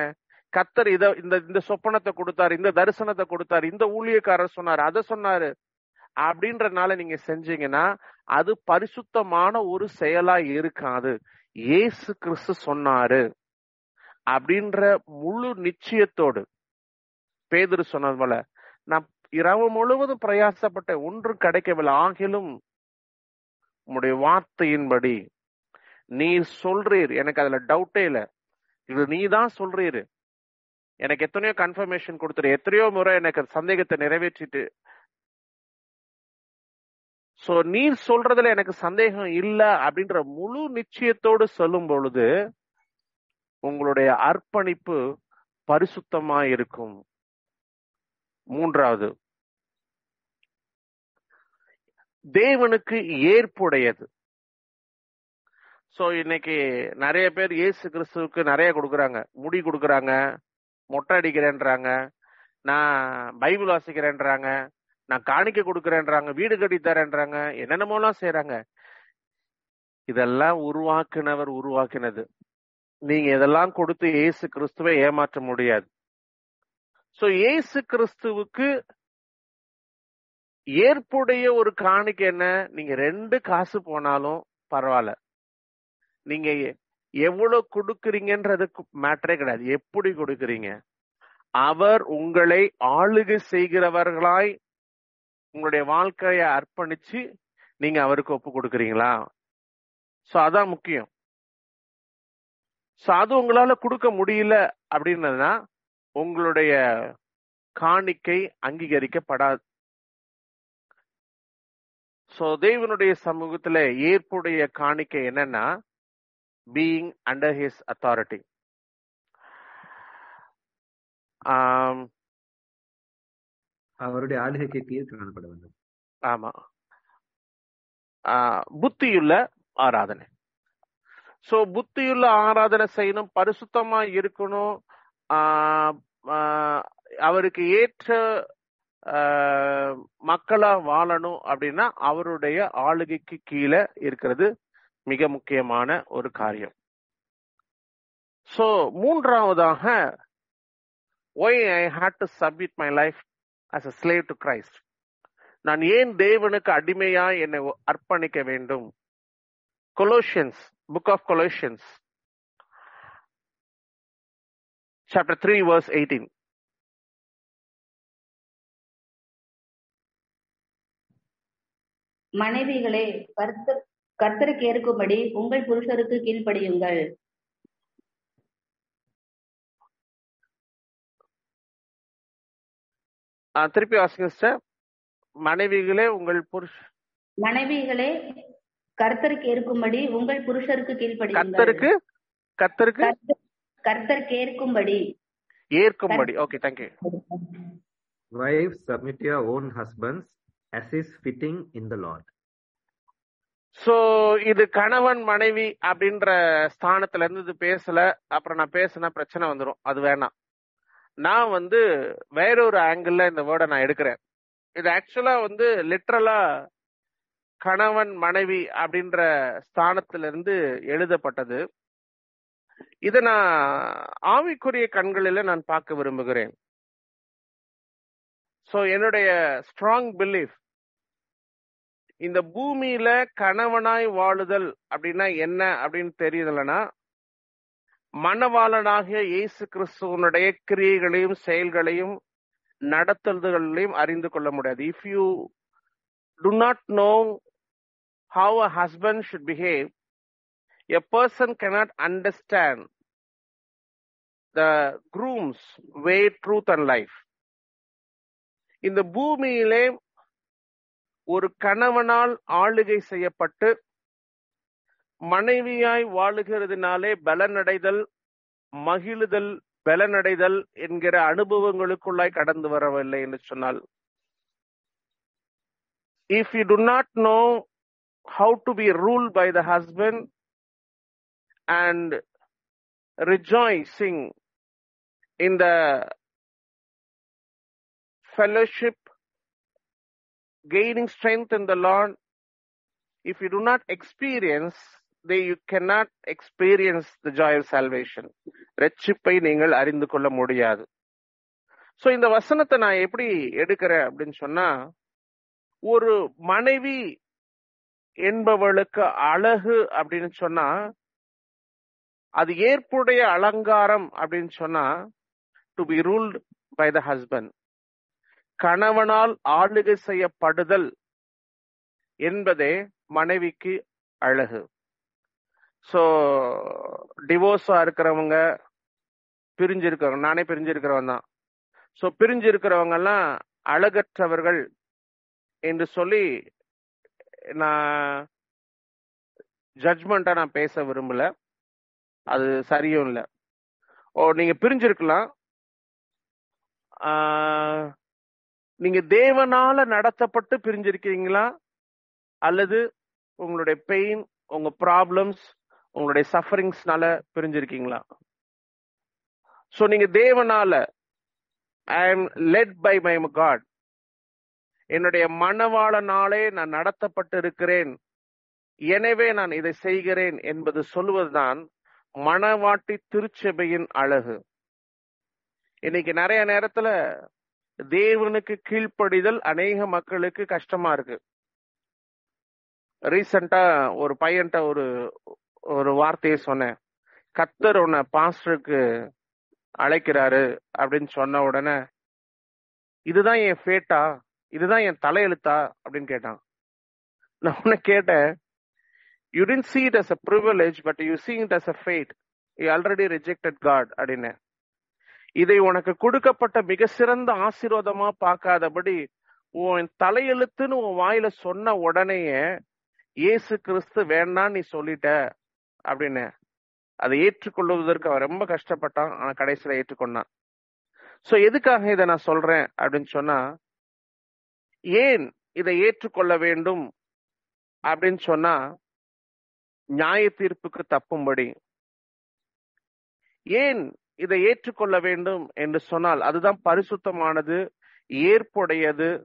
Speaker 2: கத்தர் இத இந்த இந்த சொப்பனத்தை கொடுத்தாரு இந்த தரிசனத்தை கொடுத்தாரு இந்த ஊழியக்காரர் சொன்னாரு அதை சொன்னாரு. அப்படின்றனால நீங்க செஞ்சீங்கன்னா அது பரிசுத்தமான ஒரு செயலா இருக்காது. இயேசு கிறிஸ்து சொன்னாரு. அப்படின்ற முழு நிச்சயத்தோடு. பேதர் சொன்னது போல நான் இரவு முழுவதும் பிரயாசப்பட்ட ஒன்றும் கிடைக்கவில்லை. ஆகிலும் உங்களுடைய வார்த்தையின்படி நீர் சொல்றீர். எனக்கு அதுல டவுட்டே இல்ல. இது நீ தான் சொல்றீரு. எனக்கு எத்தனையோ கன்ஃபர்மேஷன் கொடுத்துரு. எத்தனையோ முறை எனக்கு சந்தேகத்தை நிறைவேற்றிட்டு சோ நீர் சொல்றதுல எனக்கு சந்தேகம் இல்ல அப்படின்ற முழு நிச்சயத்தோடு சொல்லும் பொழுது உங்களுடைய அர்ப்பணிப்பு பரிசுத்தமா இருக்கும் மூன்றாவது தேவனுக்கு ஏற்புடையது. சோ இன்னைக்கு நிறைய பேர் இயேசு கிறிஸ்துவுக்கு நிறைய கொடுக்குறாங்க. முடி கொடுக்குறாங்க மொட்டை அடிக்கிறேன்றாங்க நான் பைபிள் வாசிக்கிறேன்றாங்க நான் காணிக்க கொடுக்குறேன்றாங்க வீடு கட்டி தரேன்றாங்க என்னென்னமோலாம் செய்யறாங்க இதெல்லாம் உருவாக்குனவர் உருவாக்கினது. நீங்க இதெல்லாம் கொடுத்து இயேசு கிறிஸ்துவை ஏமாற்ற முடியாது. சோ இயேசு கிறிஸ்துவுக்கு ஏற்புடைய ஒரு காணிக்கை என்ன? நீங்க ரெண்டு காசு போனாலும் பரவாயில்ல. நீங்க எவ்வளவு கொடுக்குறீங்கன்றது மேட்டரே கிடையாது. எப்படி கொடுக்குறீங்க? அவர் உங்களை ஆளுகை செய்கிறவர்களாய் உங்களுடைய வாழ்க்கையை அர்ப்பணிச்சு நீங்க அவருக்கு ஒப்பு கொடுக்குறீங்களா? சோ அதான் முக்கியம். சோ அது உங்களால கொடுக்க முடியல அப்படின்னதுன்னா உங்களுடைய காணிக்கை அங்கீகரிக்கப்படாது. சோ தேவனுடைய சமூகத்துல ஏற்புடைய காணிக்கை என்னன்னா பீயிங் அண்டர் ஹிஸ் அத்தாரிட்டி
Speaker 12: அவருடைய ஆளுகைக்கு கீழ் காணப்பட வேண்டும்.
Speaker 2: ஆமா. ஆஹ் புத்தியுள்ள ஆராதனை. சோ புத்தியுள்ள ஆராதனை செய்யணும் பரிசுத்தமா இருக்கணும் ஆஹ் அவருக்கு ஏற்ற ஆஹ் மக்களா வாழணும் அப்படின்னா அவருடைய ஆளுகைக்கு கீழே இருக்கிறது மிக முக்கியமான ஒரு காரியம். சோ மூன்றாவதாக why I hate to submit my life as a slave to Christ நான் ஏன் தேவனுக்கு அடிமையா என்னை அர்ப்பணிக்க வேண்டும்? Colossians book of Colossians chapter three verse eighteen
Speaker 10: மனைவிகளே கர்த்தருக்கு ஏற்கும்படி உங்கள் புருஷருக்கு கீழ்ப்படியுங்கள்.
Speaker 2: திருப்பி வாசிங்க சிஸ்டர். மனைவிகளே உங்கள் புருஷ
Speaker 10: மனைவிகளே கர்த்தருக்கு ஏற்கும்படி உங்கள் புருஷருக்கு கீழ்ப்படியுங்கள்.
Speaker 2: கர்த்தருக்கு? கர்த்தருக்கு?
Speaker 10: கர்த்தர்- கர்த்தருக்கு ஏற்கும்படி.
Speaker 2: ஏற்கும்படி. Okay thank you
Speaker 12: Wives, submit to your own husbands as is fitting in the Lord.
Speaker 2: So இது கணவன் மனைவி அப்படின்ற ஸ்தானத்துல இருந்து இது பேசல. அப்புறம் நான் பேசினா பிரச்சனை வந்துடும் அது வேணாம். நான் வந்து வேறொரு ஆங்கிள் இந்த வேர்டை நான் எடுக்கிறேன். இது ஆக்சுவலா வந்து லிட்ரலா கணவன் மனைவி அப்படின்ற ஸ்தானத்திலிருந்து எழுதப்பட்டது. இதை நான் ஆவிக்குரிய கண்களில நான் பார்க்க விரும்புகிறேன். சோ என்னுடைய ஸ்ட்ராங் பிலீஃப் இந்த பூமியில கணவனாய் வாழுதல் அப்படின்னா என்ன அப்படின்னு தெரியுதுலன்னா மணவாளனாகிய இயேசு கிறிஸ்துவனுடைய கிரியைகளையும் செயல்களையும் நடத்துதல்களையும் அறிந்து கொள்ள முடியாது. If you do not know how a husband should behave a person cannot understand the groom's way truth and life இந்த பூமியிலே ஒரு கணவனால் ஆளுகை செய்யப்பட்டு மனைவியாய் வாழுகிறதுனாலே பலனடைதல் மகிழுதல் பலனடைதல் என்கிற அனுபவங்களுக்குள்ளாய் கடந்து வரவில்லை என்று சொன்னால் if you do not know how to be ruled by the husband and rejoicing in the fellowship, gaining strength in the Lord. If you do not experience, then you cannot experience the joy of salvation. ரட்சிப்பை நீங்கள் அறிந்து கொள்ள முடியாது. So இந்த வசனத்தை நான் எப்படி எடுக்கிறேன் அப்படின்னு சொன்னா ஒரு மனைவி என்பவளுக்கு அழகு அப்படின்னு சொன்னா அது ஏற்புடைய அலங்காரம் அப்படின்னு சொன்னா to be ruled by the husband கணவனால் ஆளுகை செய்யப்படுதல் என்பதே மனைவிக்கு அழகு. ஸோ டிவோர்ஸா இருக்கிறவங்க பிரிஞ்சிருக்கிறவங்க நானே பிரிஞ்சிருக்கிறவன் தான். ஸோ பிரிஞ்சிருக்கிறவங்க எல்லாம் அழகற்றவர்கள் என்று சொல்லி நான் ஜட்ஜ்மெண்ட்டாக நான் பேச விரும்பல. அது சரியும் இல்லை. ஓ நீங்க பிரிஞ்சிருக்கலாம். நீங்க தேவனால நடத்தப்பட்டு பிரிஞ்சிருக்கீங்களா? அல்லது உங்களுடைய பெயின் உங்க ப்ராப்ளம்ஸ் உங்களுடைய சஃபரிங்ஸ்னால பிரிஞ்சிருக்கீங்களா? சோ நீங்க தேவனால I am led by my God என்னுடைய மனவாளனாலே நான் நடத்தப்பட்டு இருக்கிறேன் எனவே நான் இதை செய்கிறேன் என்பது சொல்வதுதான் மணவாட்டி திருச்சபையின் அழகு. இன்னைக்கு நிறைய நேரத்துல தேவனுக்கு கீழ்ப்படிதல் அநேக மக்களுக்கு கஷ்டமா இருக்கு. ரீசண்டா ஒரு பையன்ட்ட ஒரு ஒரு வார்த்தையை சொன்னேன். கத்தர் உன்னை பாஸ்டருக்கு அழைக்கிறாரு அப்படின்னு சொன்ன உடனே இதுதான் என் ஃபேட்டா இதுதான் என் தலையெழுத்தா? அப்படின்னு கேட்டான். நான் உன்னை கேட்டேன் you tend see it as a privilege but you see it as a fate you already rejected God அப்படின்னு. இதை உனக்கு கொடுக்கப்பட்ட மிக சிறந்த ஆசீர்வாதமா பார்க்காதபடி உன் தலையெழுத்துன்னு உன் வாயில சொன்ன உடனேயே இயேசு கிறிஸ்து வேண்டாம் நீ சொல்லிட்ட. அப்படின்னு. அதை ஏற்றுக்கொள்வதற்கு அவன் ரொம்ப கஷ்டப்பட்டான். ஆனா கடைசியில ஏற்றுக்கொண்டான். சோ எதுக்காக இதை நான் சொல்றேன் அப்படின்னு சொன்னா ஏன் இதை ஏற்றுக்கொள்ள வேண்டும் அப்படின்னு சொன்னா நியாய தீர்ப்புக்கு தப்பும்படி. ஏன் இதை ஏற்றுக்கொள்ள வேண்டும் என்று சொன்னால் அதுதான் பரிசுத்தமானது ஏற்புடையது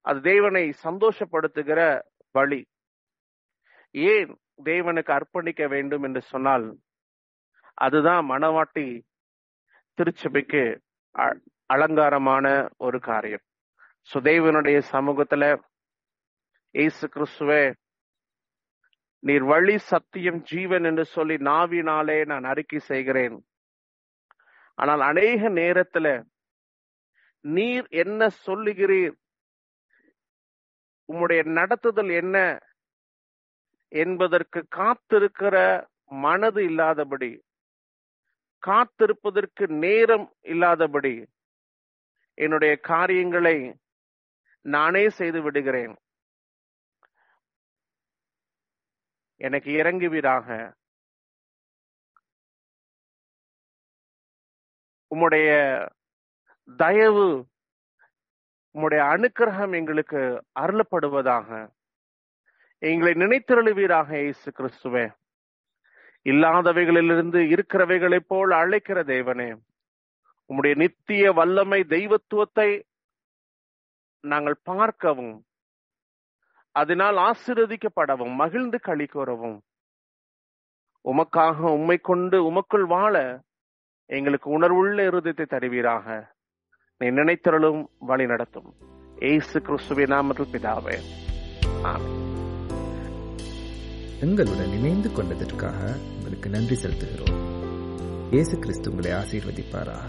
Speaker 2: அது தேவனை சந்தோஷப்படுத்துகிற வழி. ஏன் தேவனுக்கு அர்ப்பணிக்க வேண்டும் என்று சொன்னால் அதுதான் மணவாட்டி திருச்சபைக்கு அ- அலங்காரமான ஒரு காரியம். சுதேவனுடைய சமூகத்துல இயேசு கிறிஸ்துவே நீர் வழி சத்தியம் ஜீவன் என்று சொல்லி நாவினாலே நான் அறிக்கை செய்கிறேன். ஆனால் அநேக நேரத்துல நீர் என்ன சொல்லுகிறீர்? உம்முடைய நடத்துதல் என்ன? என்பதற்கு காத்திருக்கிற மனது இல்லாதபடி காத்திருப்பதற்கு நேரம் இல்லாதபடி என்னுடைய காரியங்களை நானே செய்து விடுகிறேன். எனக்கு இறங்குவீராக உம்முடைய தயவு உம்முடைய அனுக்கிரகம் எங்களுக்கு அருளப்படுவதாக. எங்களை நினைத்திருளுவீராக இயேசு கிறிஸ்துவே. இல்லாதவைகளிலிருந்து இருக்கிறவைகளைப் போல் அழைக்கிற தேவனே உம்முடைய நித்திய வல்லமை தெய்வத்துவத்தை நாங்கள் பார்க்கவும் அதனால் ஆசிர்வதிக்கப்படவும் மகிழ்ந்து களி கூறவும். உமக்காக உம்மை கொண்டு உமக்குள் வாழ எங்களுக்கு உணர்வுள்ள இருதயத்தை தருவீராக. நீ நினைத்தருளும் வழி நடத்தும் ஏசு கிறிஸ்துவின் நாமத்தில் பிதாவே. ஆமே
Speaker 1: எங்களுடன் இணைந்து கொண்டதற்காக உங்களுக்கு நன்றி செலுத்துகிறோம். இயேசு கிறிஸ்து உங்களை ஆசீர்வதிப்பாராக.